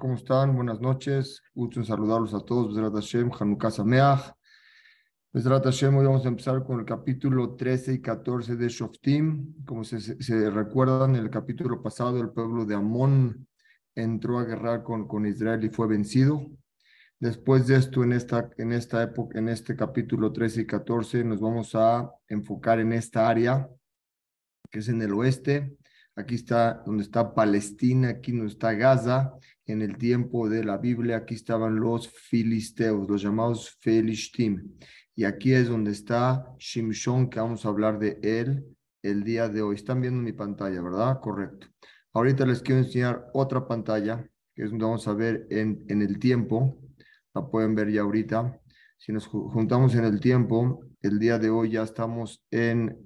¿cómo están? Buenas noches, gusto en saludarlos a todos. Hashem, Hashem, hoy vamos a empezar con el capítulo 13 y 14 de Shoftim. Como se, se recuerdan, en el capítulo pasado el pueblo de Amón entró a guerrar con, con Israel y fue vencido. Después de esto, en esta, en esta época, en este capítulo 13 y 14, nos vamos a enfocar en esta área que es en el oeste. Aquí está donde está Palestina, aquí donde está Gaza. En el tiempo de la Biblia, aquí estaban los filisteos, los llamados Felishtim. Y aquí es donde está Shimshon, que vamos a hablar de él el día de hoy. Están viendo mi pantalla, ¿verdad? Correcto. Ahorita les quiero enseñar otra pantalla, que es donde vamos a ver en, en el tiempo. La pueden ver ya ahorita. Si nos juntamos en el tiempo, el día de hoy ya estamos en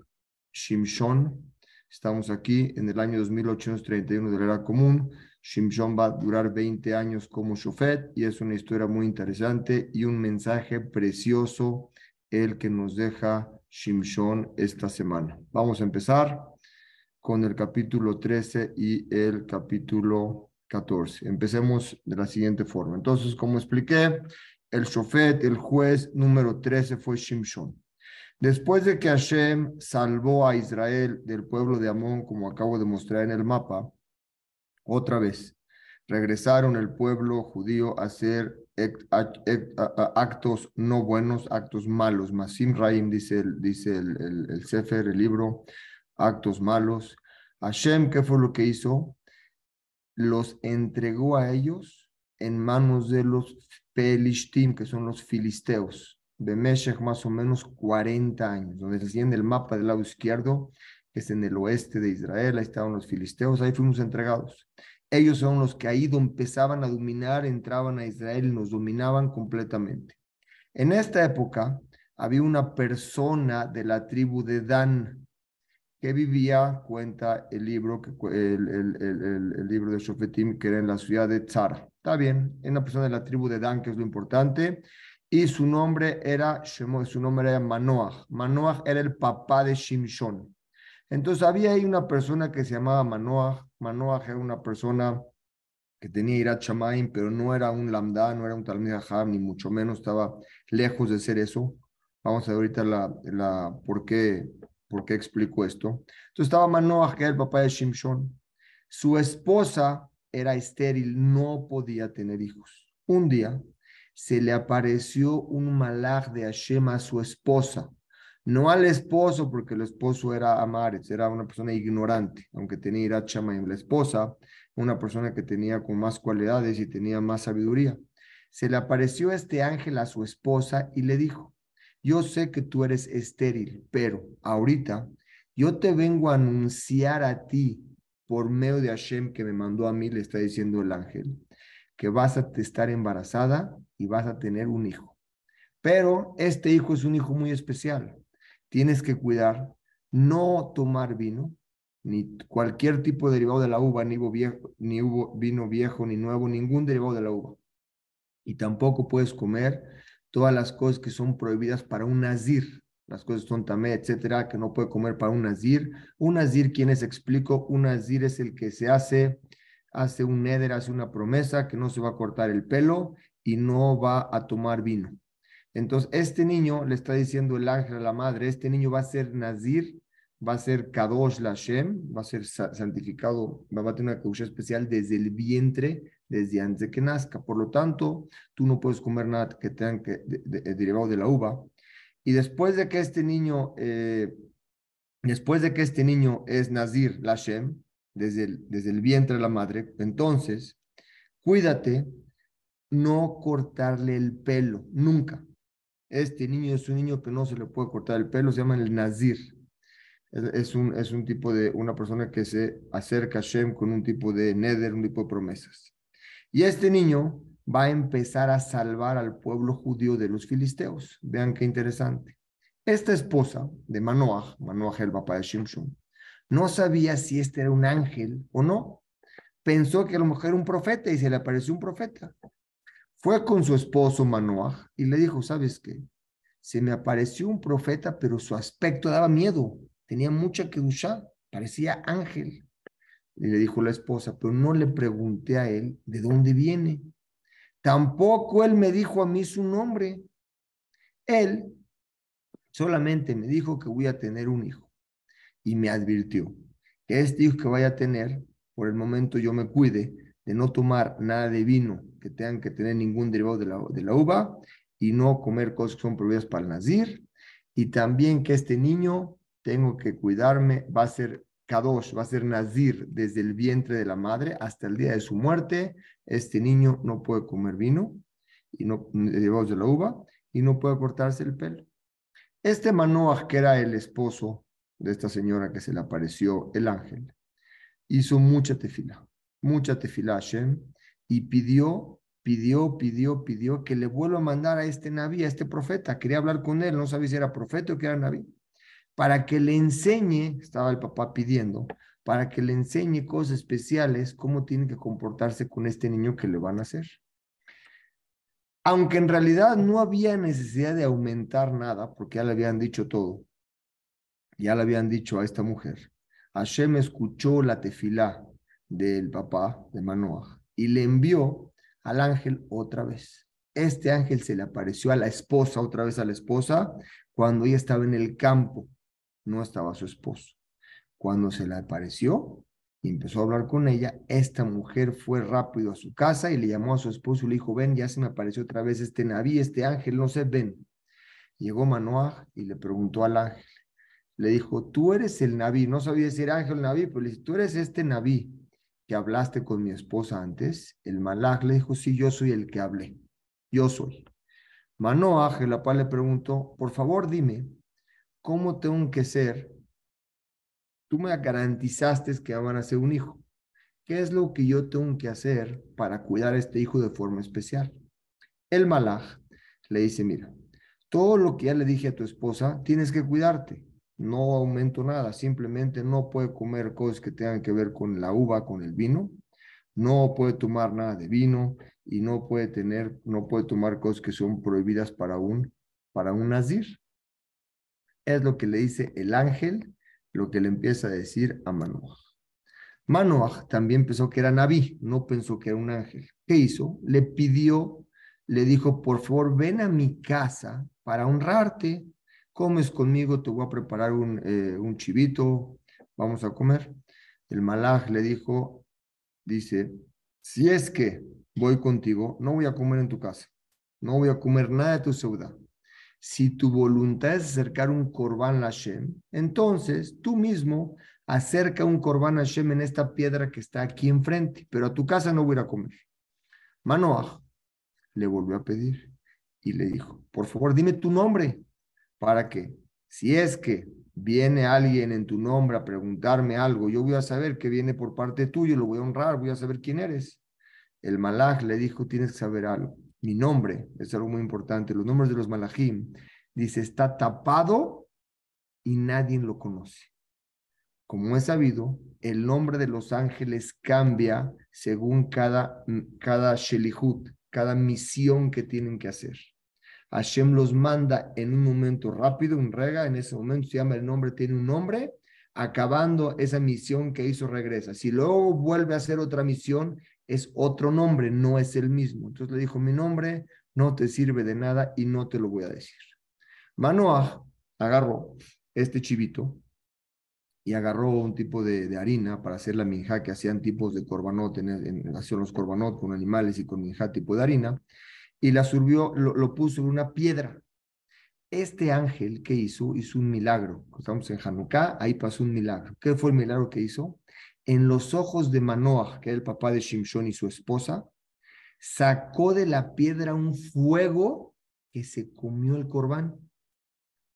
Shimshon, Estamos aquí en el año 2831 de la era común. Shimshon va a durar 20 años como Shofet y es una historia muy interesante y un mensaje precioso el que nos deja Shimshon esta semana. Vamos a empezar con el capítulo 13 y el capítulo 14. Empecemos de la siguiente forma. Entonces, como expliqué, el Shofet, el juez número 13 fue Shimshon. Después de que Hashem salvó a Israel del pueblo de Amón, como acabo de mostrar en el mapa, otra vez regresaron el pueblo judío a hacer actos no buenos, actos malos. Masim Raim dice, el, dice el, el, Sefer, el libro, actos malos. Hashem, ¿qué fue lo que hizo? Los entregó a ellos en manos de los Pelishtim, que son los filisteos. Bemeshech más o menos 40 años, donde se sigue el mapa del lado izquierdo, que es en el oeste de Israel, ahí estaban los filisteos, ahí fuimos entregados. Ellos son los que ahí empezaban a dominar, entraban a Israel y nos dominaban completamente. En esta época había una persona de la tribu de Dan que vivía, cuenta el libro, el, el, el, el libro de Shofetim, que era en la ciudad de Tzara. Está bien, es una persona de la tribu de Dan, que es lo importante, y su nombre era su nombre era Manoach. Manoach era el papá de Shimshon. Entonces había ahí una persona que se llamaba Manoach. Manoach era una persona que tenía Irat pero no era un Lambda, no era un Talmud ni mucho menos, estaba lejos de ser eso. Vamos a ver ahorita la, la, por, qué, por qué explico esto. Entonces estaba Manoach, que era el papá de Shimshon. Su esposa era estéril, no podía tener hijos. Un día, se le apareció un malach de Hashem a su esposa. No al esposo, porque el esposo era Amaretz, era una persona ignorante, aunque tenía Irat en La esposa, una persona que tenía con más cualidades y tenía más sabiduría. Se le apareció este ángel a su esposa y le dijo, yo sé que tú eres estéril, pero ahorita yo te vengo a anunciar a ti por medio de Hashem que me mandó a mí, le está diciendo el ángel, que vas a estar embarazada y vas a tener un hijo. Pero este hijo es un hijo muy especial. Tienes que cuidar, no tomar vino, ni cualquier tipo de derivado de la uva, ni, viejo, ni vino viejo, ni nuevo, ningún derivado de la uva. Y tampoco puedes comer todas las cosas que son prohibidas para un nazir. Las cosas son tamé, etcétera, que no puede comer para un nazir. Un nazir, quienes explico, un nazir es el que se hace hace un neder, hace una promesa que no se va a cortar el pelo y no va a tomar vino. Entonces, este niño, le está diciendo el ángel a la madre, este niño va a ser Nazir, va a ser Kadosh Lashem, va a ser santificado, va a tener una causha especial desde el vientre, desde antes de que nazca. Por lo tanto, tú no puedes comer nada que tenga que, derivado de la uva. Y después de que este niño, eh, después de que este niño es Nazir Lashem, desde el, desde el vientre de la madre, entonces, cuídate no cortarle el pelo, nunca. Este niño es un niño que no se le puede cortar el pelo, se llama el Nazir. Es, un, es un tipo de, una persona que se acerca a Shem con un tipo de neder, un tipo de promesas. Y este niño va a empezar a salvar al pueblo judío de los filisteos. Vean qué interesante. Esta esposa de Manoah, Manoah el papá de Shimshon, no sabía si este era un ángel o no. Pensó que a lo mejor era un profeta y se le apareció un profeta. Fue con su esposo Manoah y le dijo, ¿sabes qué? Se me apareció un profeta, pero su aspecto daba miedo. Tenía mucha kedusha, parecía ángel. Y le dijo la esposa, pero no le pregunté a él de dónde viene. Tampoco él me dijo a mí su nombre. Él solamente me dijo que voy a tener un hijo y me advirtió que este hijo que vaya a tener, por el momento yo me cuide de no tomar nada de vino que tengan que tener ningún derivado de la, de la uva y no comer cosas que son prohibidas para el nazir. Y también que este niño tengo que cuidarme, va a ser Kadosh, va a ser Nazir desde el vientre de la madre hasta el día de su muerte. Este niño no puede comer vino y no derivados de la uva y no puede cortarse el pelo. Este Manoah, que era el esposo de esta señora que se le apareció el ángel, hizo mucha tefila, mucha tefila a Hashem y pidió, pidió, pidió, pidió que le vuelva a mandar a este naví, a este profeta. Quería hablar con él, no sabía si era profeta o que era naví, para que le enseñe, estaba el papá pidiendo, para que le enseñe cosas especiales, cómo tiene que comportarse con este niño que le van a hacer aunque en realidad no había necesidad de aumentar nada, porque ya le habían dicho todo, ya le habían dicho a esta mujer, Hashem escuchó la tefilá del papá de Manoah y le envió al ángel otra vez. Este ángel se le apareció a la esposa, otra vez a la esposa, cuando ella estaba en el campo, no estaba su esposo. Cuando se le apareció, y empezó a hablar con ella. Esta mujer fue rápido a su casa y le llamó a su esposo y le dijo, ven, ya se me apareció otra vez este naví, este ángel, no sé, ven. Llegó Manoah y le preguntó al ángel. Le dijo, tú eres el naví, no sabía decir ángel naví, pero le dijo, tú eres este naví que hablaste con mi esposa antes. El malaj le dijo, sí, yo soy el que hablé, yo soy. Manoah, el papá le preguntó, por favor dime, ¿cómo tengo que ser tú me garantizaste que van a ser un hijo. ¿Qué es lo que yo tengo que hacer para cuidar a este hijo de forma especial? El malaj le dice, mira, todo lo que ya le dije a tu esposa, tienes que cuidarte. No aumento nada, simplemente no puede comer cosas que tengan que ver con la uva, con el vino. No puede tomar nada de vino y no puede tener, no puede tomar cosas que son prohibidas para un, para un nazir. Es lo que le dice el ángel lo que le empieza a decir a Manoah. Manoah también pensó que era Naví, no pensó que era un ángel. ¿Qué hizo? Le pidió, le dijo, por favor, ven a mi casa para honrarte. Comes conmigo, te voy a preparar un, eh, un chivito, vamos a comer. El malaj le dijo, dice, si es que voy contigo, no voy a comer en tu casa, no voy a comer nada de tu ciudad si tu voluntad es acercar un Corban Hashem, entonces tú mismo acerca un Corban Hashem en esta piedra que está aquí enfrente, pero a tu casa no voy a comer. Manoah le volvió a pedir y le dijo, por favor, dime tu nombre, para que si es que viene alguien en tu nombre a preguntarme algo, yo voy a saber que viene por parte tuyo, lo voy a honrar, voy a saber quién eres. El malach le dijo, tienes que saber algo mi nombre, es algo muy importante, los nombres de los malajim, dice, está tapado y nadie lo conoce. Como es sabido, el nombre de los ángeles cambia según cada, cada cada misión que tienen que hacer. Hashem los manda en un momento rápido, un rega, en ese momento se llama el nombre, tiene un nombre, acabando esa misión que hizo, regresa. Si luego vuelve a hacer otra misión, es otro nombre, no es el mismo. Entonces le dijo, mi nombre no te sirve de nada y no te lo voy a decir. Manoah agarró este chivito y agarró un tipo de, harina para hacer la minja que hacían tipos de corbanot, en, hacían los corbanot con animales y con minja tipo de harina, y la surbió, lo, puso en una piedra. Este ángel que hizo, hizo un milagro. Estamos en Hanukkah, ahí pasó un milagro. ¿Qué fue el milagro que hizo? en los ojos de Manoah, que era el papá de Shimshon y su esposa, sacó de la piedra un fuego que se comió el corbán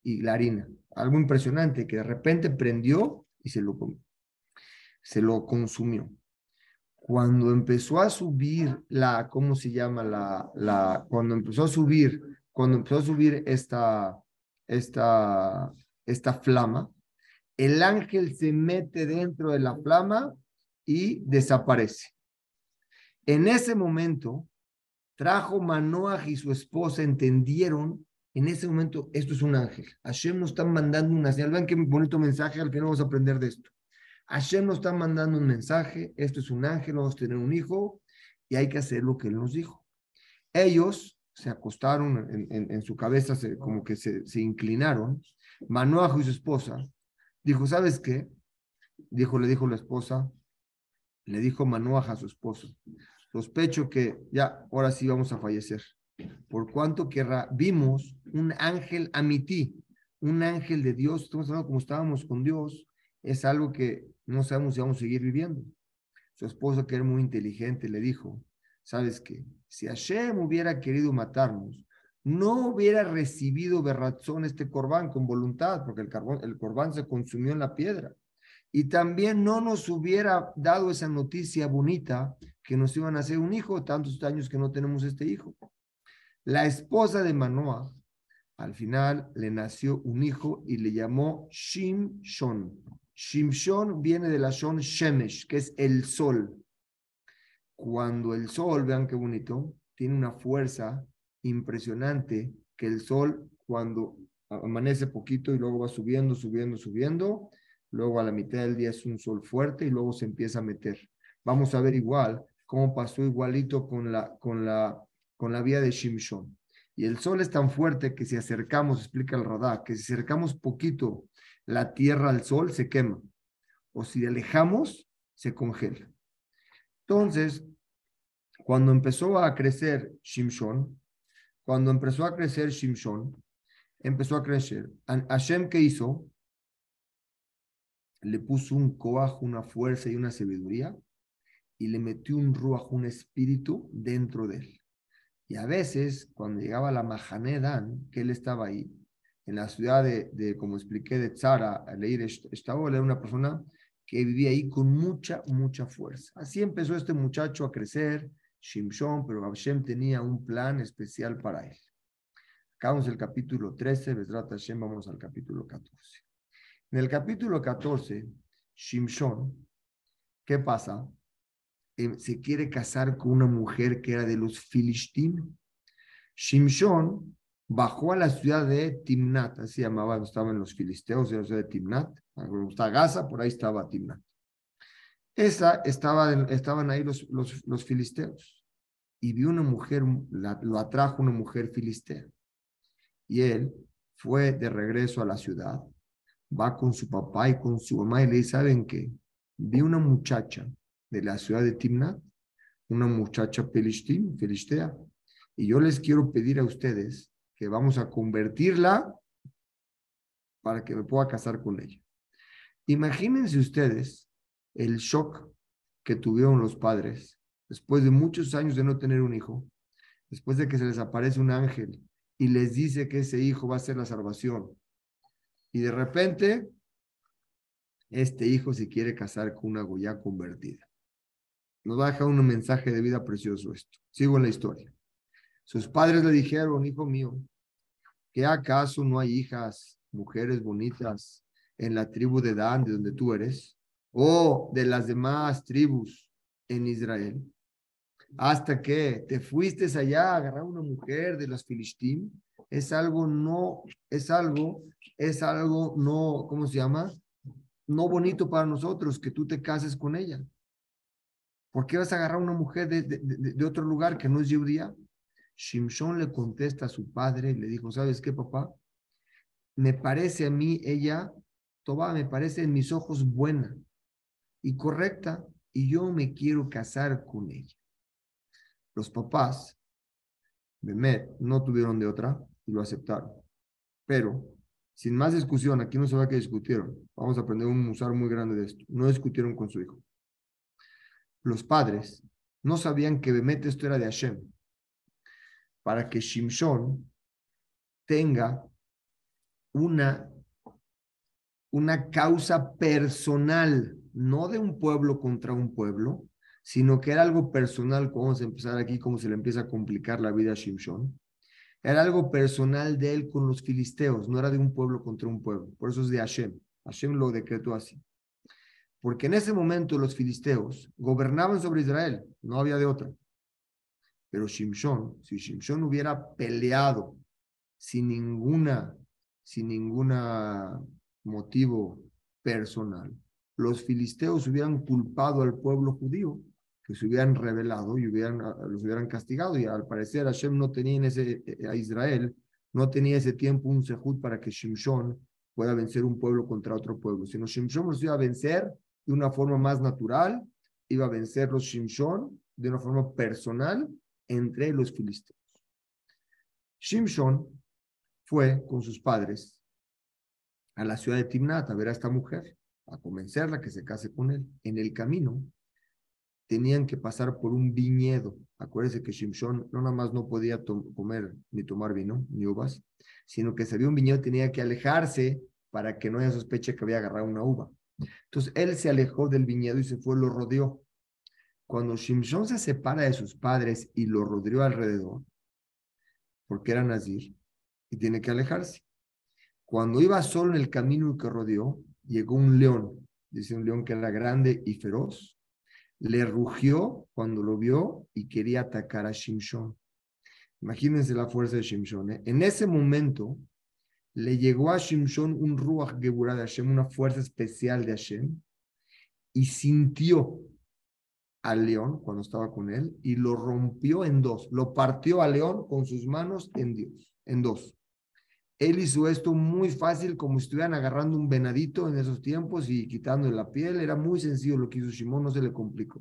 y la harina. Algo impresionante, que de repente prendió y se lo comió. Se lo consumió. Cuando empezó a subir la, ¿cómo se llama? La, cuando empezó a subir, cuando empezó a subir esta, esta, esta flama, el ángel se mete dentro de la flama y desaparece. En ese momento, trajo Manoah y su esposa, entendieron, en ese momento, esto es un ángel. Hashem nos está mandando una señal. Vean qué bonito mensaje, al final vamos a aprender de esto. Hashem nos está mandando un mensaje, esto es un ángel, vamos a tener un hijo y hay que hacer lo que él nos dijo. Ellos se acostaron en, su cabeza, como que se, inclinaron. Manoajo y su esposa dijo, ¿sabes qué? Dijo, le dijo la esposa, le dijo Manoaj a su esposo, sospecho que ya, ahora sí vamos a fallecer. Por cuanto que vimos un ángel amití, un ángel de Dios, estamos hablando como estábamos con Dios, es algo que no sabemos si vamos a seguir viviendo. Su esposo, que era muy inteligente, le dijo, ¿sabes qué? Si Hashem hubiera querido matarnos, no hubiera recibido berrazón este corbán con voluntad, porque el, carbón, el corbán se consumió en la piedra y también no nos hubiera dado esa noticia bonita que nos iban a hacer un hijo, tantos años que no tenemos este hijo. La esposa de Manoah, al final le nació un hijo y le llamó Shimshon. Shimshon viene de la Shon Shemesh, que es el sol. Cuando el sol, vean qué bonito, tiene una fuerza impresionante que el sol cuando amanece poquito y luego va subiendo, subiendo, subiendo, luego a la mitad del día es un sol fuerte y luego se empieza a meter. Vamos a ver igual cómo pasó igualito con la, con la, con la vía de Shimshon. Y el sol es tan fuerte que si acercamos, explica el radar, que si acercamos poquito la tierra al sol, se quema. O si alejamos, se congela. Entonces, cuando empezó a crecer Shimshon, cuando empezó a crecer Shimshon, empezó a crecer. Hashem, ¿qué hizo? le puso un coajo, una fuerza y una sabiduría, y le metió un ruaj, un espíritu dentro de él. Y a veces, cuando llegaba la Mahanedan, que él estaba ahí, en la ciudad de, como expliqué, de Tzara, Leir estaba era una persona que vivía ahí con mucha, mucha fuerza. Así empezó este muchacho a crecer, Shimshon, pero Hashem tenía un plan especial para él. Acabamos el capítulo 13, Besrat Hashem, vamos al capítulo 14. En el capítulo 14, Shimshon, ¿qué pasa? Eh, se quiere casar con una mujer que era de los Filistín. Shimshon bajó a la ciudad de Timnat, así llamaban, estaban los filisteos de la ciudad de Timnat. Está Gaza, por ahí estaba Timnat. Esa estaba, estaban ahí los, los, los filisteos. Y vio una mujer, lo atrajo una mujer filistea. Y él fue de regreso a la ciudad va con su papá y con su mamá y le dice, ¿saben qué? Vi una muchacha de la ciudad de Timnat, una muchacha filistea, y yo les quiero pedir a ustedes que vamos a convertirla para que me pueda casar con ella. Imagínense ustedes el shock que tuvieron los padres después de muchos años de no tener un hijo, después de que se les aparece un ángel y les dice que ese hijo va a ser la salvación, y de repente, este hijo se quiere casar con una Goya convertida. Nos va a dejar un mensaje de vida precioso esto. Sigo en la historia. Sus padres le dijeron, hijo mío, ¿que acaso no hay hijas, mujeres bonitas en la tribu de Dan, de donde tú eres, o de las demás tribus en Israel? Hasta que te fuiste allá a agarrar una mujer de las Filistín, es algo no, es algo es algo no, ¿cómo se llama? No bonito para nosotros que tú te cases con ella. ¿Por qué vas a agarrar una mujer de, de, otro lugar que no es judía? Shimshon le contesta a su padre y le dijo, ¿sabes qué, papá? Me parece a mí ella, Toba, me parece en mis ojos buena y correcta y yo me quiero casar con ella. Los papás, Bemet, no tuvieron de otra y lo aceptaron. Pero sin más discusión, aquí no se va que discutieron. Vamos a aprender un musar muy grande de esto. No discutieron con su hijo. Los padres no sabían que Bemet esto era de Hashem. Para que Shimshon tenga una, una causa personal, no de un pueblo contra un pueblo, sino que era algo personal. Vamos a empezar aquí, cómo se le empieza a complicar la vida a Shimshon. Era algo personal de él con los filisteos, no era de un pueblo contra un pueblo. Por eso es de Hashem. Hashem lo decretó así. Porque en ese momento los filisteos gobernaban sobre Israel, no había de otra. Pero Shimshon, si Shimshon hubiera peleado sin ninguna, sin ninguna motivo personal, los filisteos hubieran culpado al pueblo judío, que se hubieran rebelado y hubieran, ah, los hubieran castigado. Y al parecer Hashem no tenía en ese, eh, a Israel, no tenía ese tiempo un sehut para que Shimshon pueda vencer un pueblo contra otro pueblo, sino Shimshon los iba a vencer de una forma más natural, iba a vencer los Shimshon de una forma personal entre los filisteos. Shimshon fue con sus padres a la ciudad de Timnat a ver a esta mujer, a convencerla que se case con él. En el camino tenían que pasar por un viñedo. Acuérdense que Shimshon no nada más no podía comer ni tomar vino, ni uvas, sino que si había un viñedo tenía que alejarse para que no haya sospecha que había agarrado una uva. Entonces él se alejó del viñedo y se fue, lo rodeó. Cuando Shimshon se separa de sus padres y lo rodeó alrededor, porque era Nazir, y tiene que alejarse. Cuando iba solo en el camino que rodeó, llegó un león, dice un león que era grande y feroz, le rugió cuando lo vio y quería atacar a Shimshon. Imagínense la fuerza de Shimshon. ¿eh? En ese momento le llegó a Shimshon un Ruach Geburah de Hashem, una fuerza especial de Hashem, y sintió al león cuando estaba con él y lo rompió en dos, lo partió al león con sus manos en Dios, en dos. Él hizo esto muy fácil, como si estuvieran agarrando un venadito en esos tiempos y quitando la piel. Era muy sencillo lo que hizo Shimon, no se le complicó.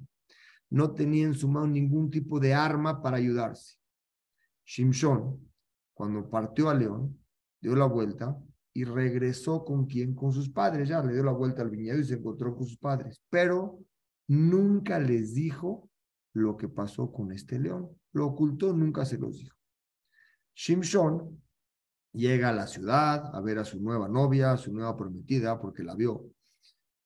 No tenía en su mano ningún tipo de arma para ayudarse. Shimshon, cuando partió al león, dio la vuelta y regresó con quién? Con sus padres. Ya le dio la vuelta al viñedo y se encontró con sus padres. Pero nunca les dijo lo que pasó con este león. Lo ocultó, nunca se los dijo. Shimshon llega a la ciudad a ver a su nueva novia, a su nueva prometida, porque la vio.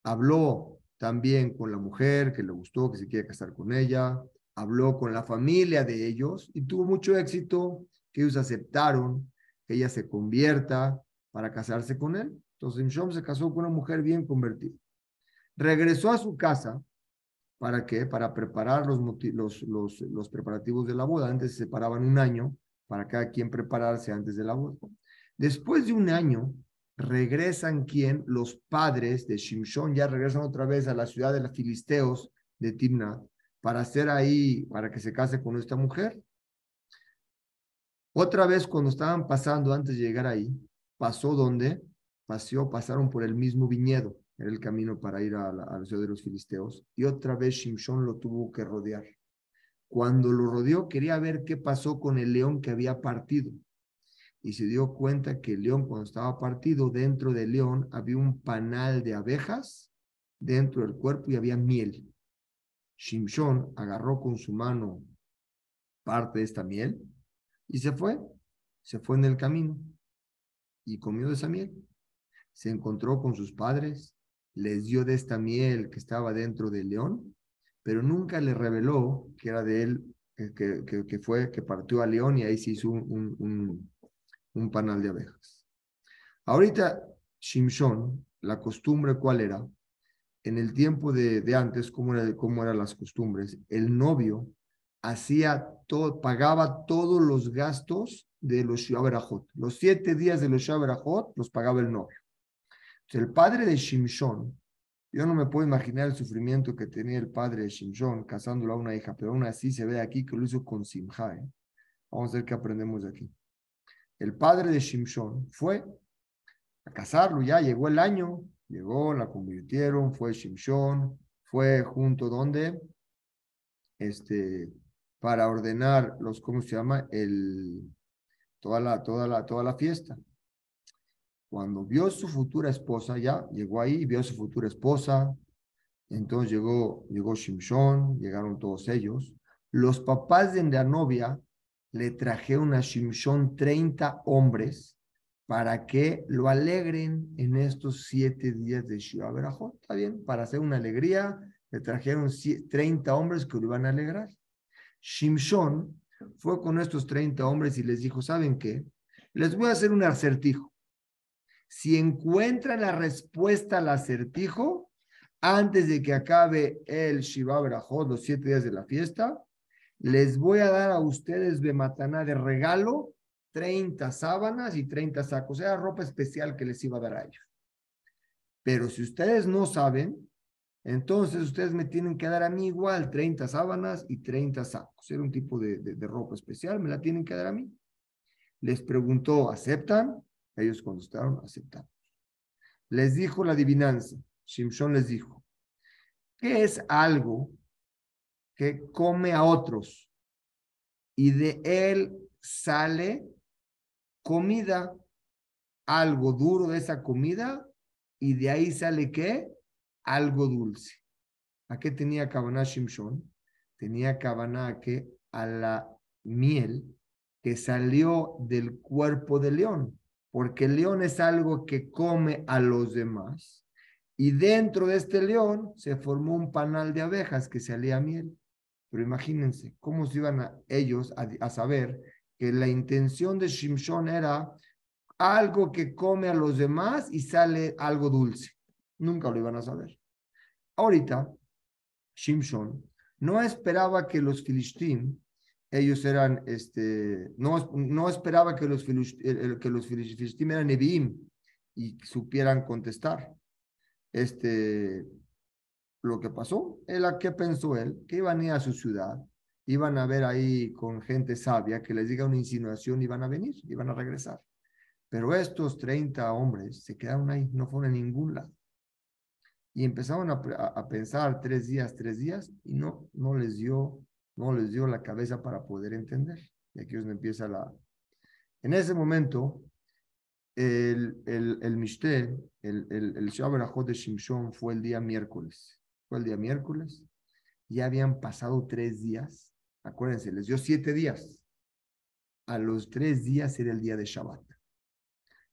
Habló también con la mujer que le gustó, que se quiere casar con ella. Habló con la familia de ellos y tuvo mucho éxito, que ellos aceptaron que ella se convierta para casarse con él. Entonces Shimshon se casó con una mujer bien convertida. Regresó a su casa ¿Para qué? Para preparar los, los, los, preparativos de la boda. Antes se separaban un año para cada quien prepararse antes de la boda. Después de un año, regresan quién? Los padres de Shimshon ya regresan otra vez a la ciudad de los filisteos de Timnat para hacer ahí, para que se case con esta mujer. Otra vez cuando estaban pasando antes de llegar ahí, pasó donde pasó, pasaron por el mismo viñedo. Era el camino para ir a la, de los filisteos. Y otra vez Shimshon lo tuvo que rodear. Cuando lo rodeó, quería ver qué pasó con el león que había partido. Y se dio cuenta que el león, cuando estaba partido, dentro del león había un panal de abejas dentro del cuerpo y había miel. Shimshon agarró con su mano parte de esta miel y se fue. Se fue en el camino y comió de esa miel. Se encontró con sus padres, les dio de esta miel que estaba dentro del león, pero nunca le reveló que era de él, que, que, fue, que partió al león y ahí se hizo un, un, panal de abejas. Ahorita, Shimshon, la costumbre, ¿cuál era? En el tiempo de, de antes, ¿cómo, era, ¿cómo eran las costumbres? El novio hacía todo, pagaba todos los gastos de los Shabarajot. Los siete días de los Shabarajot los pagaba el novio el padre de Shimshon, yo no me puedo imaginar el sufrimiento que tenía el padre de Shimshon casándolo a una hija, pero aún así se ve aquí que lo hizo con Simha. ¿eh? Vamos a ver qué aprendemos de aquí. El padre de Shimshon fue a casarlo, ya llegó el año, llegó, la convirtieron, fue Shimshon, fue junto donde, este, para ordenar los, ¿cómo se llama? El, toda la, toda la, toda la fiesta. Cuando vio su futura esposa, ya llegó ahí, vio su futura esposa, entonces llegó, llegó Shimshon, llegaron todos ellos. Los papás de la novia le trajeron a Shimshon 30 hombres para que lo alegren en estos siete días de Shiva ¿Está bien? Para hacer una alegría, le trajeron 30 hombres que lo iban a alegrar. Shimshon fue con estos 30 hombres y les dijo, ¿saben qué? Les voy a hacer un acertijo. Si encuentran la respuesta al acertijo antes de que acabe el Shiva Berajot, los siete días de la fiesta, les voy a dar a ustedes de matana de regalo 30 sábanas y 30 sacos. Era ropa especial que les iba a dar a ellos. Pero si ustedes no saben, Entonces ustedes me tienen que dar a mí igual 30 sábanas y 30 sacos. Era un tipo de, de, ropa especial, me la tienen que dar a mí. Les preguntó, ¿aceptan? Ellos contestaron, aceptamos. Les dijo la adivinanza. Shimshon les dijo, ¿qué es algo que come a otros y de él sale comida, algo duro de esa comida y de ahí sale qué? Algo dulce. ¿A qué tenía Kabaná Shimshon? Tenía Kabaná que a la miel que salió del cuerpo del león, porque el león es algo que come a los demás. Y dentro de este león se formó un panal de abejas que salía miel. Pero imagínense cómo se iban ellos a, saber que la intención de Shimshon era algo que come a los demás y sale algo dulce. Nunca lo iban a saber. Ahorita, Shimshon no esperaba que los filistín, ellos eran, este, no, no esperaba que los, que los filistín eran Nevi'im y supieran contestar. Este, lo que pasó, él a qué pensó él, que iban a ir a su ciudad, iban a ver ahí con gente sabia que les diga una insinuación y van a venir, iban a regresar. Pero estos 30 hombres se quedaron ahí, no fueron a ningún lado. Y empezaron a, pensar tres días, tres días, y no, no, les dio, no les dio la cabeza para poder entender. Y aquí es donde empieza la... En ese momento, el, el, el Mishte, el, el, el de Shimshon fue el día miércoles. Fue el día miércoles. Ya habían pasado tres días. Acuérdense, les dio siete días. A los tres días era el día de Shabbat.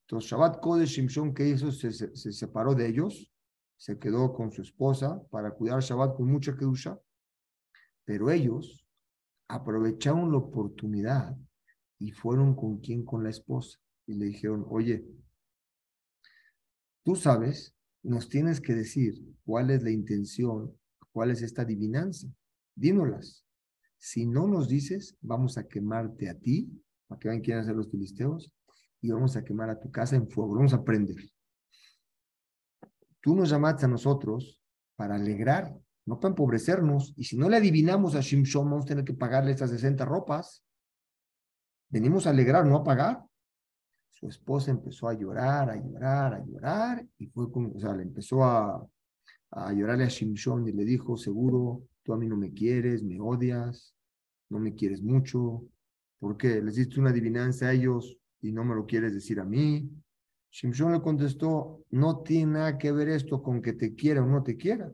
Entonces, Shabbat Kodesh Shimshon, que hizo? Se, se, separó de ellos, se quedó con su esposa para cuidar Shabbat con mucha kedusha, pero ellos aprovecharon la oportunidad y fueron con quien, con la esposa, y le dijeron, oye, tú sabes, nos tienes que decir cuál es la intención, cuál es esta adivinanza, dínolas. Si no nos dices, vamos a quemarte a ti, para que vean quiénes ser los filisteos, y vamos a quemar a tu casa en fuego, vamos a prender. Tú nos llamaste a nosotros para alegrar, no para empobrecernos, y si no le adivinamos a Shimshon, vamos a tener que pagarle estas 60 ropas. Venimos a alegrar, no a pagar. Su esposa empezó a llorar, a llorar, a llorar, y fue como, o sea, le empezó a, a llorarle a Shimshon y le dijo, seguro, tú a mí no me quieres, me odias, no me quieres mucho. ¿Por qué? Les diste una adivinanza a ellos, y no me lo quieres decir a mí. Shimshon le contestó, no tiene nada que ver esto con que te quiera o no te quiera.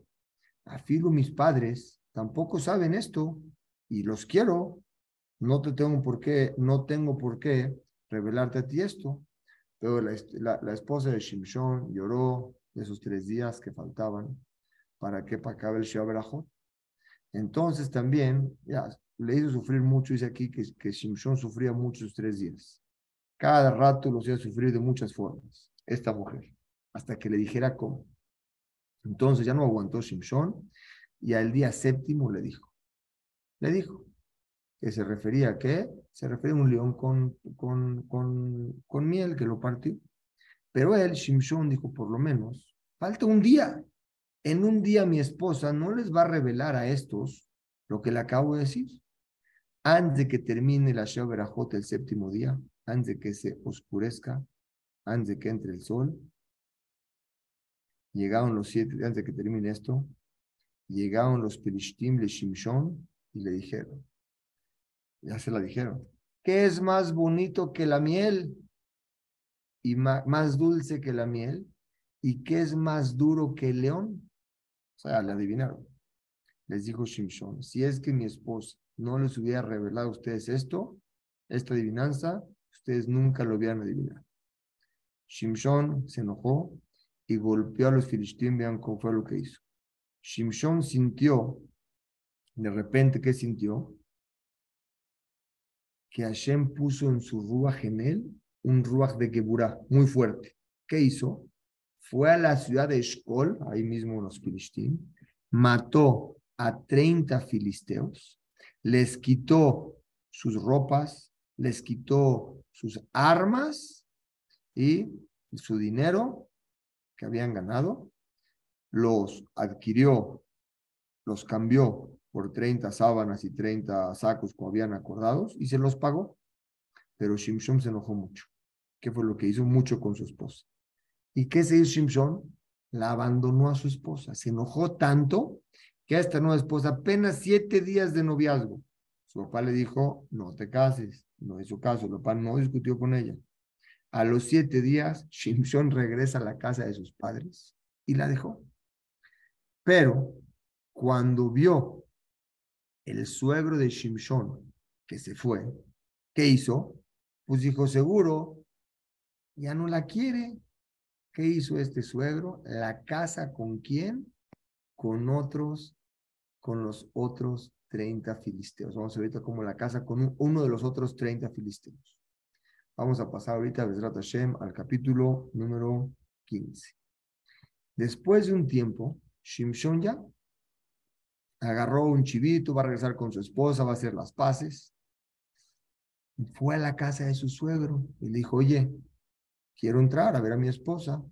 Afilo mis padres tampoco saben esto y los quiero. No te tengo por qué, no tengo por qué revelarte a ti esto. Pero la, esposa de Shimshon lloró esos tres días que faltaban para que acabe el Shabrajot. Entonces también, ya, le hizo sufrir mucho, dice aquí que, que Shimshon sufría muchos tres días. Cada rato lo hacía sufrir de muchas formas, esta mujer, hasta que le dijera cómo. Entonces ya no aguantó Shimshon y al día séptimo le dijo, le dijo, que se refería a qué? Se refería a un león con, con, con, con miel que lo partió. Pero él, Shimshon, dijo, por lo menos, falta un día. En un día mi esposa no les va a revelar a estos lo que le acabo de decir. Antes de que termine la Shaberajot el séptimo día, antes de que se oscurezca, antes de que entre el sol. Llegaron los siete, antes de que termine esto, llegaron los Perishtim de Shimshon y le dijeron, ya se la dijeron, ¿qué es más bonito que la miel y más, dulce que la miel? ¿Y qué es más duro que el león? O sea, le adivinaron. Les dijo Shimshon, si es que mi esposa no les hubiera revelado a ustedes esto, esta adivinanza, Ustedes nunca lo hubieran adivinado. Shimshon se enojó y golpeó a los filisteos. Vean cómo fue lo que hizo. Shimshon sintió, de repente, ¿qué sintió? Que Hashem puso en su ruach en él un ruach de Geburah muy fuerte. ¿Qué hizo? Fue a la ciudad de Eshkol, ahí mismo los filisteos, mató a 30 filisteos, les quitó sus ropas, les quitó sus armas y su dinero que habían ganado los adquirió, los cambió por 30 sábanas y 30 sacos como habían acordados y se los pagó. Pero Shimshon se enojó mucho. ¿Qué fue lo que hizo? Mucho con su esposa. ¿Y qué se hizo Shimshon? La abandonó a su esposa. Se enojó tanto que a esta nueva esposa apenas siete días de noviazgo. Su papá le dijo, no te cases. No hizo caso. El papá no discutió con ella. A los siete días, Shimshon regresa a la casa de sus padres y la dejó. Pero cuando vio el suegro de Shimshon que se fue, ¿qué hizo? Pues dijo, seguro, ya no la quiere. ¿Qué hizo este suegro? La casa con quién? Con otros, con los otros 30 filisteos. Vamos a ver como la casa con uno de los otros 30 filisteos. Vamos a pasar ahorita, Bezrat Hashem, al capítulo número 15. Después de un tiempo, Shimshon ya agarró un chivito, va a regresar con su esposa, va a hacer las paces. Fue a la casa de su suegro y le dijo, oye, quiero entrar a ver a mi esposa.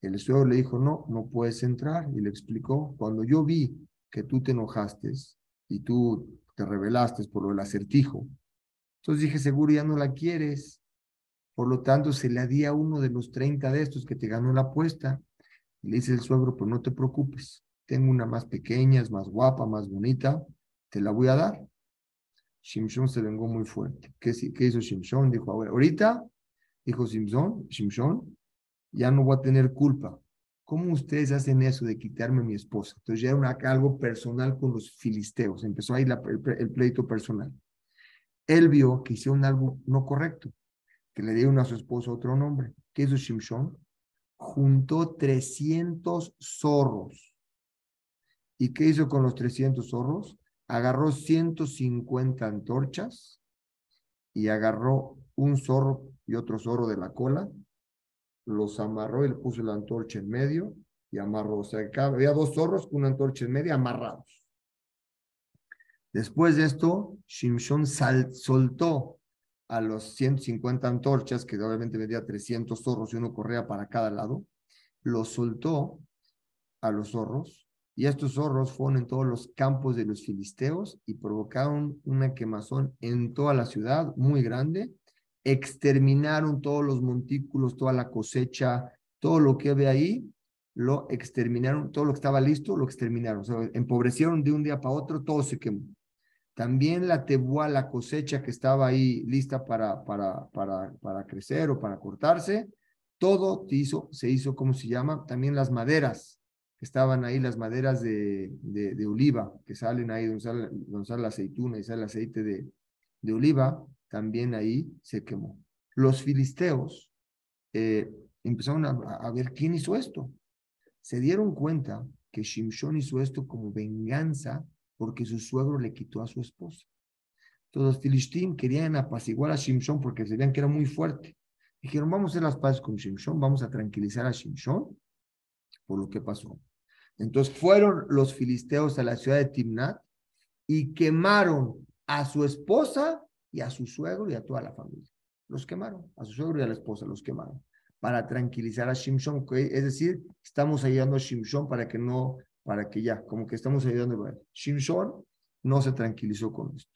El suegro le dijo, no, no puedes entrar. Y le explicó, cuando yo vi que tú te enojaste y tú te rebelaste por lo del acertijo, entonces dije, seguro ya no la quieres. Por lo tanto, se la di a uno de los 30 de estos que te ganó la apuesta. Y le dice el suegro, pues no te preocupes, tengo una más pequeña, es más guapa, más bonita, te la voy a dar. Shimshon se vengó muy fuerte. ¿Qué, hizo Shimshon? Dijo, ahorita, dijo Shimshon, Shimshon, ya no voy a tener culpa. ¿Cómo ustedes hacen eso de quitarme a mi esposa? Entonces ya era algo personal con los filisteos. Empezó ahí el, pleito personal. Él vio que hicieron algo no correcto, que le dieron a su esposa otro nombre. ¿Qué hizo Shimshon? Juntó 300 zorros ¿Y qué hizo con los 300 zorros? Agarró 150 antorchas y agarró un zorro y otro zorro de la cola, los amarró y le puso la antorcha en medio y amarró. O sea, había dos zorros con una antorcha en medio amarrados. Después de esto, Shimshon soltó a los 150 antorchas, que obviamente medía 300 zorros y uno corría para cada lado, los soltó a los zorros y estos zorros fueron en todos los campos de los filisteos y provocaron una quemazón en toda la ciudad muy grande. Exterminaron todos los montículos, toda la cosecha, todo lo que había ahí, lo exterminaron, todo lo que estaba listo, lo exterminaron. O sea, empobrecieron de un día para otro, todo se quemó. También la tebua, la cosecha que estaba ahí lista para, para, para, para crecer o para cortarse, todo se hizo, se hizo, ¿cómo se llama? También las maderas estaban ahí las maderas de, de, oliva, que salen ahí donde sale, donde la aceituna y sale el aceite de, de oliva, también ahí se quemó. Los filisteos eh, empezaron a, a, ver quién hizo esto. Se dieron cuenta que Shimshon hizo esto como venganza porque su suegro le quitó a su esposa. Todos los querían apaciguar a Shimshon porque se veían que era muy fuerte. Dijeron, vamos a hacer las paces con Shimshon, vamos a tranquilizar a Shimshon por lo que pasó. Entonces fueron los filisteos a la ciudad de Timnat y quemaron a su esposa y a su suegro y a toda la familia. Los quemaron, a su suegro y a la esposa los quemaron para tranquilizar a Shimshon. Es decir, estamos ayudando a Shimshon para que no, para que ya, como que estamos ayudando Shimshon no se tranquilizó con esto.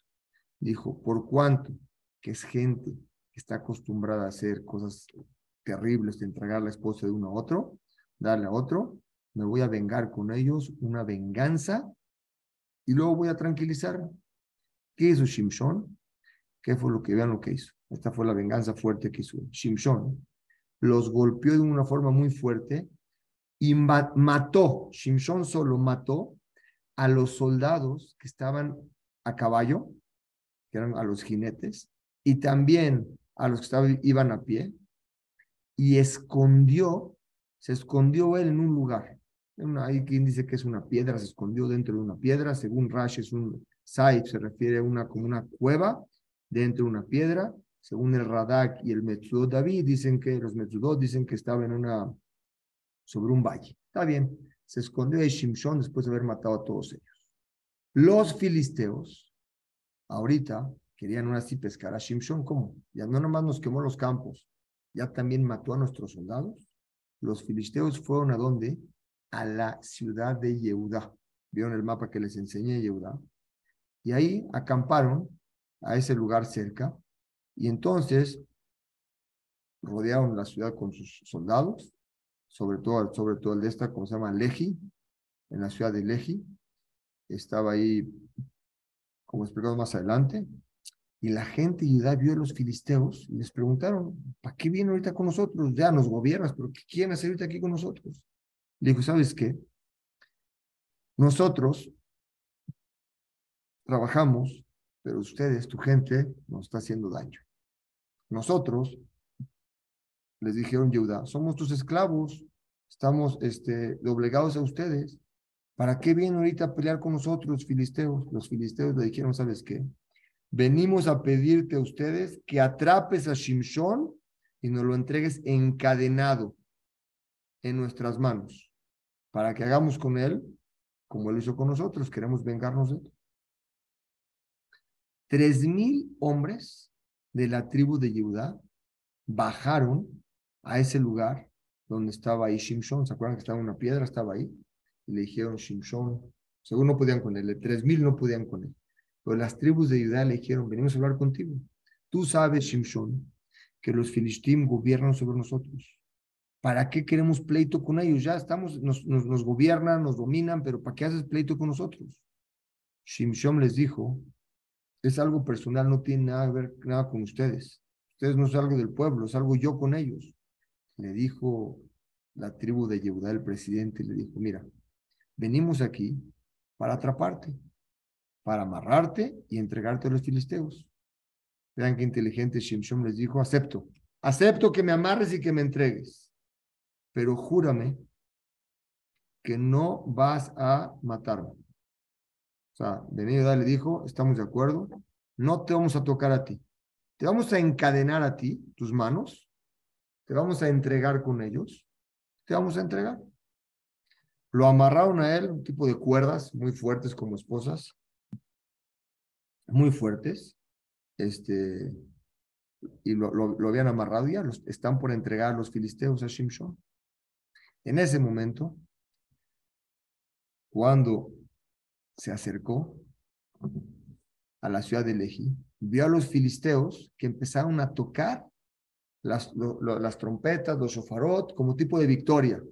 Dijo, por cuanto que es gente que está acostumbrada a hacer cosas terribles de entregar la esposa de uno a otro, darle a otro, me voy a vengar con ellos, una venganza, y luego voy a tranquilizar. ¿Qué hizo Shimshon? ¿Qué fue lo que vean lo que hizo? Esta fue la venganza fuerte que hizo Shimshon. Los golpeó de una forma muy fuerte y mató, Shimshon solo mató a los soldados que estaban a caballo, que eran a los jinetes, y también a los que estaban, iban a pie, y escondió se escondió él en un lugar. hay quien dice que es una piedra, se escondió dentro de una piedra. Según Rash es un Saif, se refiere a una como una cueva dentro de una piedra. Según el Radak y el Metzudot David, dicen que los Metzudot dicen que estaba en una, sobre un valle. Está bien, se escondió de Shimshon después de haber matado a todos ellos. Los filisteos, ahorita, querían ahora sí pescar a Shimshon. ¿Cómo? Ya no nomás nos quemó los campos, ya también mató a nuestros soldados los filisteos fueron a dónde? a la ciudad de Yehudá. Vieron el mapa que les enseñé, Yehudá. Y ahí acamparon a ese lugar cerca. Y entonces rodearon la ciudad con sus soldados, sobre todo, sobre todo el de esta, como se llama, Leji, en la ciudad de Leji. Estaba ahí, como explicamos más adelante. Y la gente de Judá vio a los filisteos y les preguntaron, ¿para qué vienen ahorita con nosotros? Ya nos gobiernas, pero ¿qué quieren hacer ahorita aquí con nosotros? Le dijo, ¿sabes qué? Nosotros trabajamos, pero ustedes, tu gente, nos está haciendo daño. Nosotros, les dijeron Yehuda, somos tus esclavos, estamos este, doblegados a ustedes. ¿Para qué vienen ahorita a pelear con nosotros, filisteos? Los filisteos le dijeron, ¿sabes qué? Venimos a pedirte a ustedes que atrapes a Shimshon y nos lo entregues encadenado en nuestras manos para que hagamos con él como él hizo con nosotros. Queremos vengarnos de él. Tres mil hombres de la tribu de Judá bajaron a ese lugar donde estaba ahí Shimshon. ¿Se acuerdan que estaba una piedra? Estaba ahí. Y le dijeron Shimshon. Según no podían con él. Tres mil no podían con él. Pero las tribus de Judá le dijeron, venimos a hablar contigo. Tú sabes, Shimshon, que los filistín gobiernan sobre nosotros. ¿Para qué queremos pleito con ellos? Ya estamos, nos, nos, gobiernan, nos dominan, pero ¿para qué haces pleito con nosotros? Shimshon les dijo, es algo personal, no tiene nada que ver nada con ustedes. Ustedes no son algo del pueblo, es algo yo con ellos. Le dijo la tribu de Yehudá, el presidente, le dijo, mira, venimos aquí para atraparte, para amarrarte y entregarte a los filisteos. Vean qué inteligente Shimshon les dijo, acepto, acepto que me amarres y que me entregues pero júrame que no vas a matarme. O sea, le dijo, estamos de acuerdo, no te vamos a tocar a ti. Te vamos a encadenar a ti, tus manos, te vamos a entregar con ellos, te vamos a entregar. Lo amarraron a él, un tipo de cuerdas muy fuertes como esposas, muy fuertes, este, y lo, lo, habían amarrado ya, están por entregar a los filisteos a Shimshon. En ese momento, cuando se acercó a la ciudad de Lehi, vio a los filisteos que empezaron a tocar las, las trompetas, los shofarot, como tipo de victoria,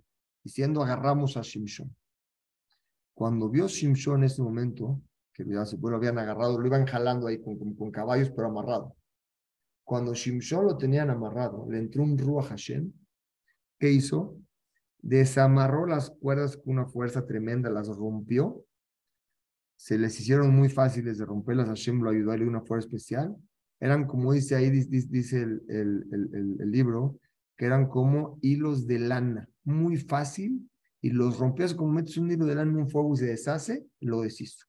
diciendo agarramos a Shimshon. Cuando vio Shimshon en ese momento, que ya se lo habían agarrado, lo iban jalando ahí con, con, caballos, pero amarrado. Cuando Shimshon lo tenían amarrado, le entró un Ruach Hashem. ¿Qué hizo? desamarró las cuerdas con una fuerza tremenda, las rompió. Se les hicieron muy fáciles de romperlas. Hashem lo ayudó a darle una fuerza especial. Eran como dice ahí, dice el, el, el, libro, que eran como hilos de lana, muy fácil, y los rompías como metes un hilo de lana en un fuego y se deshace, lo deshizo.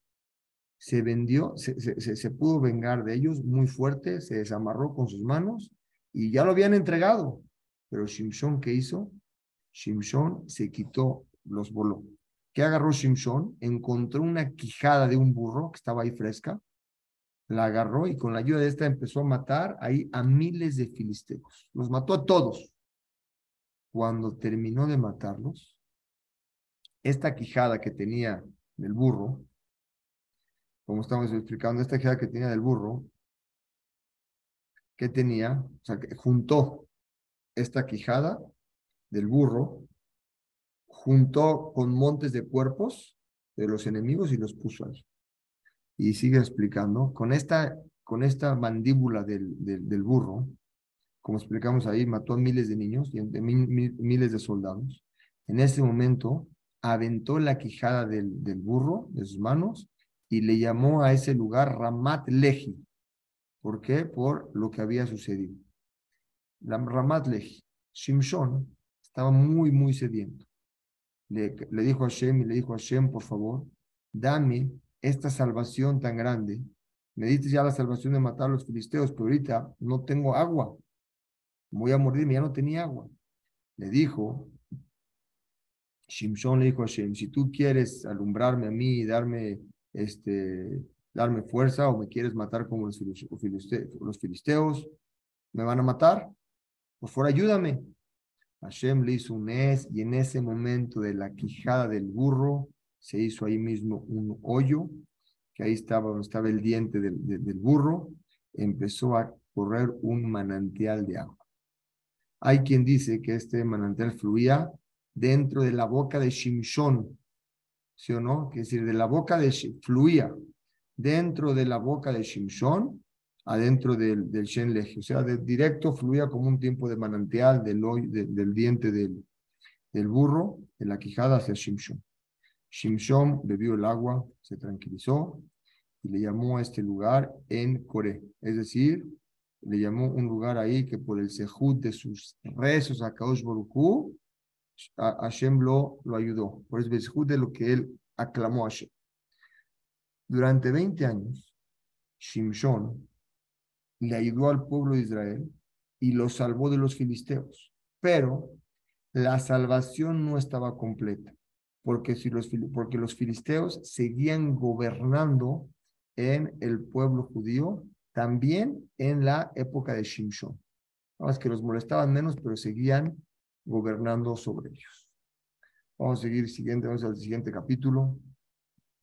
Se vendió, se, se, se pudo vengar de ellos muy fuerte, se desamarró con sus manos y ya lo habían entregado. Pero Shimshon, ¿qué hizo? Shimshon se quitó, los voló. ¿Qué agarró Shimshon? Encontró una quijada de un burro que estaba ahí fresca, la agarró y con la ayuda de esta empezó a matar ahí a miles de filisteos. Los mató a todos. Cuando terminó de matarlos, esta quijada que tenía del burro, como estamos explicando, esta quijada que tenía del burro, ¿qué tenía? O sea, que juntó esta quijada del burro, juntó con montes de cuerpos de los enemigos y los puso ahí. Y sigue explicando, con esta, con esta mandíbula del, del, burro, como explicamos ahí, mató a miles de niños y miles de soldados. En ese momento aventó la quijada del, del burro de sus manos y le llamó a ese lugar Ramat Lehi. ¿Por qué? Por lo que había sucedido. La Ramat Lehi. Shimshon estaba muy, muy sediento. Le, dijo a Hashem y le dijo a Hashem, por favor, dame esta salvación tan grande. Me diste ya la salvación de matar a los filisteos, pero ahorita no tengo agua. Voy a morirme, ya no tenía agua. Le dijo, Shimshon le dijo a Hashem, si tú quieres alumbrarme a mí y darme, este, darme fuerza o me quieres matar como los filisteos, los filisteos me van a matar, por favor ayúdame. Hashem le hizo un es y en ese momento de la quijada del burro se hizo ahí mismo un hoyo, que ahí estaba donde estaba el diente del, del burro, empezó a correr un manantial de agua. Hay quien dice que este manantial fluía dentro de la boca de Shimshon, ¿sí o no? Es decir, de la boca de fluía dentro de la boca de Shimshon, adentro del, del Shen O sea, de, directo fluía como un tiempo de manantial del, del diente del, del burro, de la quijada hacia Shimshon. Shimshon bebió el agua, se tranquilizó y le llamó a este lugar en Coré. Es decir, le llamó un lugar ahí que por el sejud de sus rezos a Boruchu, Hashem lo, lo ayudó. Por el sejud de lo que él aclamó a Hashem. Durante 20 años, Shimshon le ayudó al pueblo de Israel y lo salvó de los filisteos. Pero la salvación no estaba completa, porque, si los, porque los filisteos seguían gobernando en el pueblo judío también en la época de Shimshon. Nada más que los molestaban menos, pero seguían gobernando sobre ellos. Vamos a seguir siguiente, vamos al siguiente capítulo,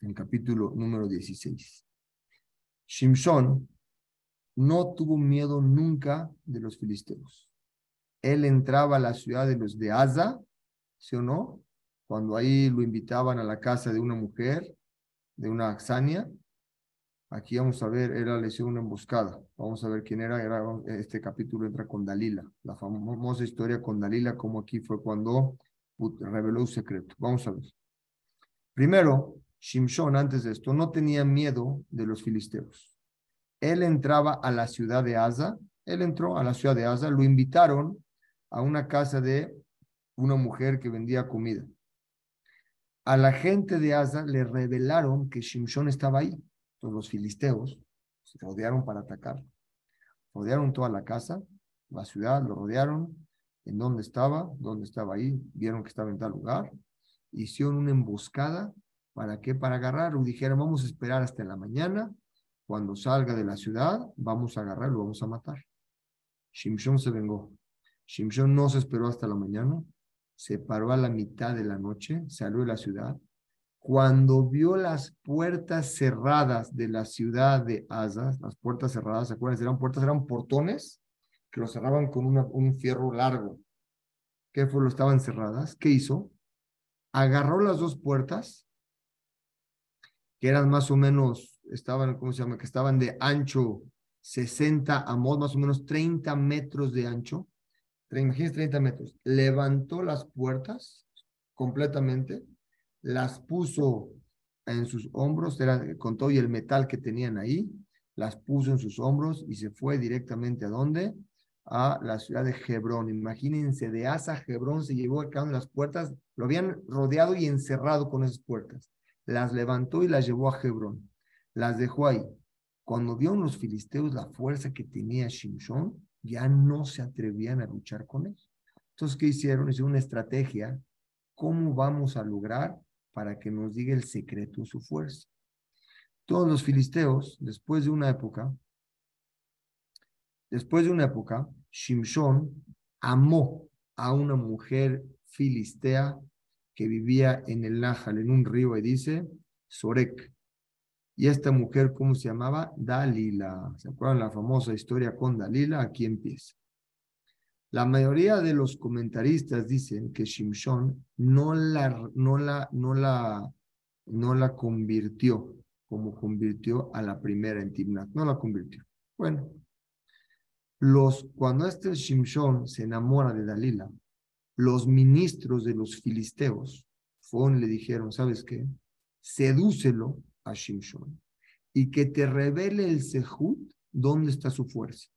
el capítulo número 16. Shimshon no tuvo miedo nunca de los filisteos. Él entraba a la ciudad de los de Asa, ¿sí o no? Cuando ahí lo invitaban a la casa de una mujer, de una Axania, Aquí vamos a ver, era le una emboscada. Vamos a ver quién era. era. Este capítulo entra con Dalila, la famosa historia con Dalila, como aquí fue cuando reveló un secreto. Vamos a ver. Primero, Shimshon, antes de esto, no tenía miedo de los filisteos. Él entraba a la ciudad de Asa, él entró a la ciudad de Asa, lo invitaron a una casa de una mujer que vendía comida. A la gente de Asa le revelaron que Shimshon estaba ahí los filisteos se rodearon para atacar. Rodearon toda la casa, la ciudad, lo rodearon. ¿En dónde estaba? ¿Dónde estaba ahí? Vieron que estaba en tal lugar. Hicieron una emboscada. ¿Para qué? Para agarrarlo. Dijeron, vamos a esperar hasta la mañana. Cuando salga de la ciudad, vamos a agarrarlo, vamos a matar. Shimshon se vengó. Shimshon no se esperó hasta la mañana. Se paró a la mitad de la noche, salió de la ciudad, cuando vio las puertas cerradas de la ciudad de Asa, las puertas cerradas, ¿se acuerdan? Eran puertas, eran portones que los cerraban con un fierro largo. ¿Qué fue? Lo estaban cerradas. ¿Qué hizo? Agarró las dos puertas, que eran más o menos, estaban, ¿cómo se llama? Que estaban de ancho 60 a más o menos 30 metros de ancho. Imagínense 30 metros. Levantó las puertas completamente las puso en sus hombros, era, con todo y el metal que tenían ahí, las puso en sus hombros y se fue directamente a dónde? A la ciudad de Hebrón. Imagínense, de Asa Hebrón se llevó a cada las puertas, lo habían rodeado y encerrado con esas puertas. Las levantó y las llevó a Hebrón. Las dejó ahí. Cuando vieron los filisteos la fuerza que tenía Shimshon, ya no se atrevían a luchar con él. Entonces, ¿qué hicieron? Hicieron una estrategia. ¿Cómo vamos a lograr para que nos diga el secreto de su fuerza. Todos los filisteos, después de una época, después de una época, Shimshon amó a una mujer filistea que vivía en el Nájal, en un río, y dice, Sorek. Y esta mujer, ¿cómo se llamaba? Dalila. ¿Se acuerdan la famosa historia con Dalila? Aquí empieza. La mayoría de los comentaristas dicen que Shimshon no la, no la, no la, no la convirtió como convirtió a la primera en Timnat. No la convirtió. Bueno, los, cuando este Shimshon se enamora de Dalila, los ministros de los filisteos fueron le dijeron, ¿sabes qué? Sedúcelo a Shimshon y que te revele el Sehut dónde está su fuerza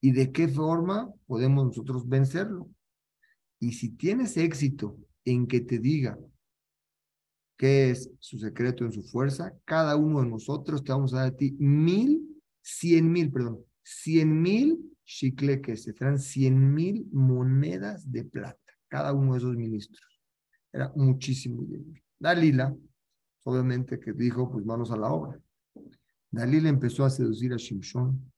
y de qué forma podemos nosotros vencerlo. Y si tienes éxito en que te diga qué es su secreto en su fuerza, cada uno de nosotros te vamos a dar a ti mil, cien mil, perdón, cien mil chicleques, se traen cien mil monedas de plata, cada uno de esos ministros. Era muchísimo dinero. Dalila, obviamente que dijo, pues manos a la obra. Dalila empezó a seducir a Shimshon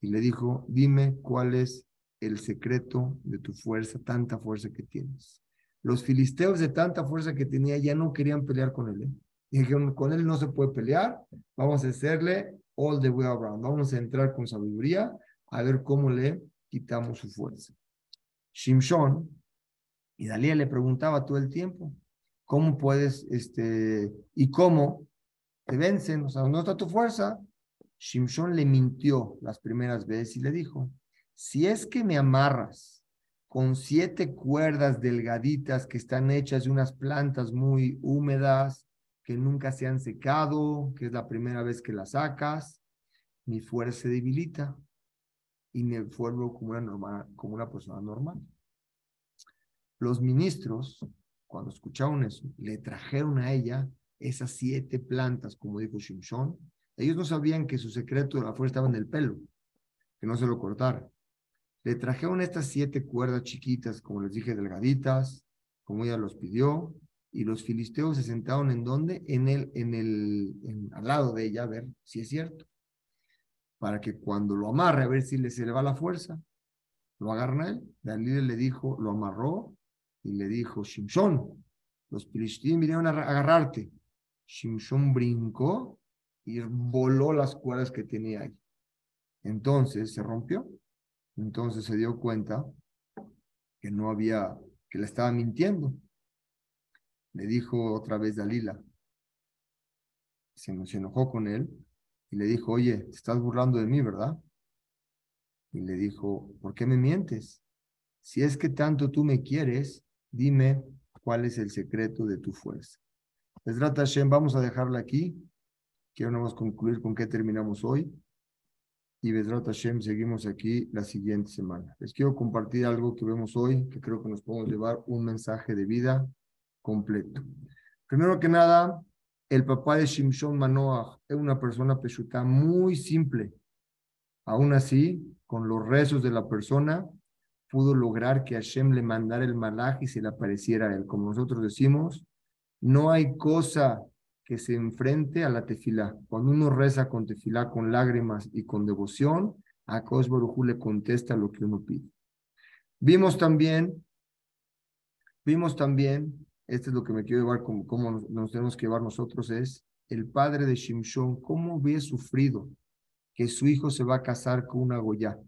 y le dijo, dime cuál es el secreto de tu fuerza, tanta fuerza que tienes. Los filisteos de tanta fuerza que tenía ya no querían pelear con él. ¿eh? Dijeron, con él no se puede pelear, vamos a hacerle all the way around, vamos a entrar con sabiduría a ver cómo le quitamos su fuerza. Shimshon y Dalía le preguntaba todo el tiempo, ¿cómo puedes, este, y cómo te vencen? O sea, ¿no está tu fuerza? Shimshon le mintió las primeras veces y le dijo, si es que me amarras con siete cuerdas delgaditas que están hechas de unas plantas muy húmedas, que nunca se han secado, que es la primera vez que las sacas, mi fuerza se debilita y me vuelvo como una, normal, como una persona normal. Los ministros, cuando escucharon eso, le trajeron a ella esas siete plantas, como dijo Shimshon. Ellos no sabían que su secreto de la fuerza estaba en el pelo, que no se lo cortara. Le trajeron estas siete cuerdas chiquitas, como les dije, delgaditas, como ella los pidió, y los filisteos se sentaron en donde? En el, en el, al lado de ella, a ver si es cierto. Para que cuando lo amarre, a ver si le se le va la fuerza, lo agarran a él. Dalil le dijo, lo amarró y le dijo, Shimshon, los filisteos vinieron a agarrarte. Shimshon brincó y voló las cuerdas que tenía ahí. Entonces se rompió. Entonces se dio cuenta que no había, que le estaba mintiendo. Le dijo otra vez Dalila. Se, se enojó con él y le dijo, oye, te estás burlando de mí, ¿verdad? Y le dijo, ¿por qué me mientes? Si es que tanto tú me quieres, dime cuál es el secreto de tu fuerza. Esrat Hashem, vamos a dejarla aquí. Quiero nomás concluir con qué terminamos hoy y Bedrat Hashem seguimos aquí la siguiente semana. Les quiero compartir algo que vemos hoy, que creo que nos podemos llevar un mensaje de vida completo. Primero que nada, el papá de Shimshon Manoah es una persona peshuta muy simple. Aún así, con los rezos de la persona, pudo lograr que Hashem le mandara el malaj y se le apareciera a él. Como nosotros decimos, no hay cosa que se enfrente a la tefilá. Cuando uno reza con tefilá, con lágrimas y con devoción, a Kos le contesta lo que uno pide. Vimos también, vimos también, este es lo que me quiero llevar, como, nos, tenemos que llevar nosotros, es el padre de Shimshon, cómo había sufrido que su hijo se va a casar con una Goya.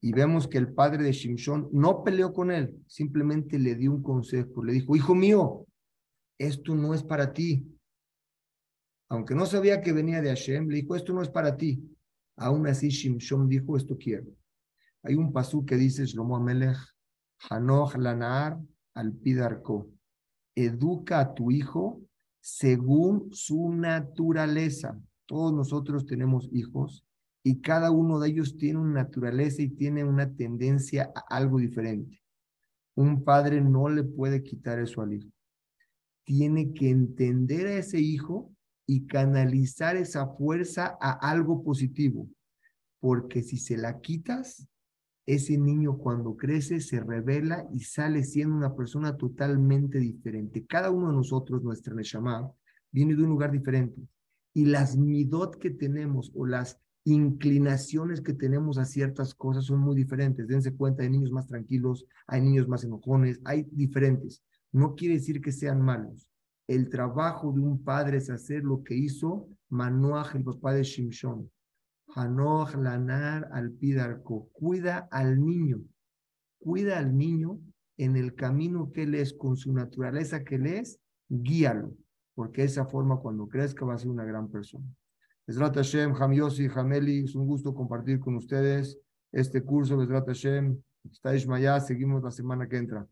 Y vemos que el padre de Shimshon no peleó con él, simplemente le dio un consejo, le dijo, hijo mío, esto no es para ti, aunque no sabía que venía de Hashem, le dijo, esto no es para ti. Aún así, Shimshon dijo, esto quiero. Hay un pasú que dice, Shlomo Amelech, Hanoch Lanar al Pidarko. Educa a tu hijo según su naturaleza. Todos nosotros tenemos hijos y cada uno de ellos tiene una naturaleza y tiene una tendencia a algo diferente. Un padre no le puede quitar eso al hijo. Tiene que entender a ese hijo y canalizar esa fuerza a algo positivo. Porque si se la quitas, ese niño cuando crece se revela y sale siendo una persona totalmente diferente. Cada uno de nosotros, nuestra Neshama, viene de un lugar diferente. Y las midot que tenemos o las inclinaciones que tenemos a ciertas cosas son muy diferentes. Dense cuenta, hay niños más tranquilos, hay niños más enojones, hay diferentes. No quiere decir que sean malos el trabajo de un padre es hacer lo que hizo Manoach, el papá de Shimshon. Hanoch Lanar al Pidarco. Cuida al niño. Cuida al niño en el camino que él es, con su naturaleza que él es, guíalo. Porque de esa forma, cuando crezca, va a ser una gran persona. Besrat Hashem, Hamiosi, Hameli, es un gusto compartir con ustedes este curso. Besrat Hashem, está Ishmaya, seguimos la semana que entra.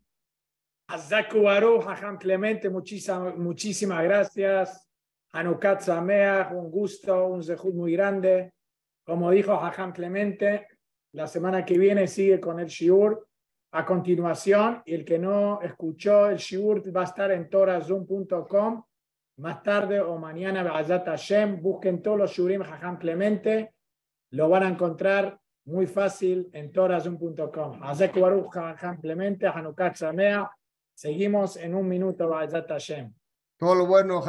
Azaku Baruch, Hajam Clemente, muchísimas, gracias. Hanukat Sameach, un gusto, un zehut muy grande. Como dijo Hajam Clemente, la semana que viene sigue con el Shiur. A continuación, el que no escuchó el Shiur va a estar en torazoom.com. Más tarde o mañana, Be'azat Hashem, busquen todos los Shiurim Hajam Clemente. Lo van a encontrar muy fácil en torazoom.com. Azaku Baruch, Hajam Clemente, Hanukat Sameach. Seguimos en un minuto, Hashem. Todo lo bueno.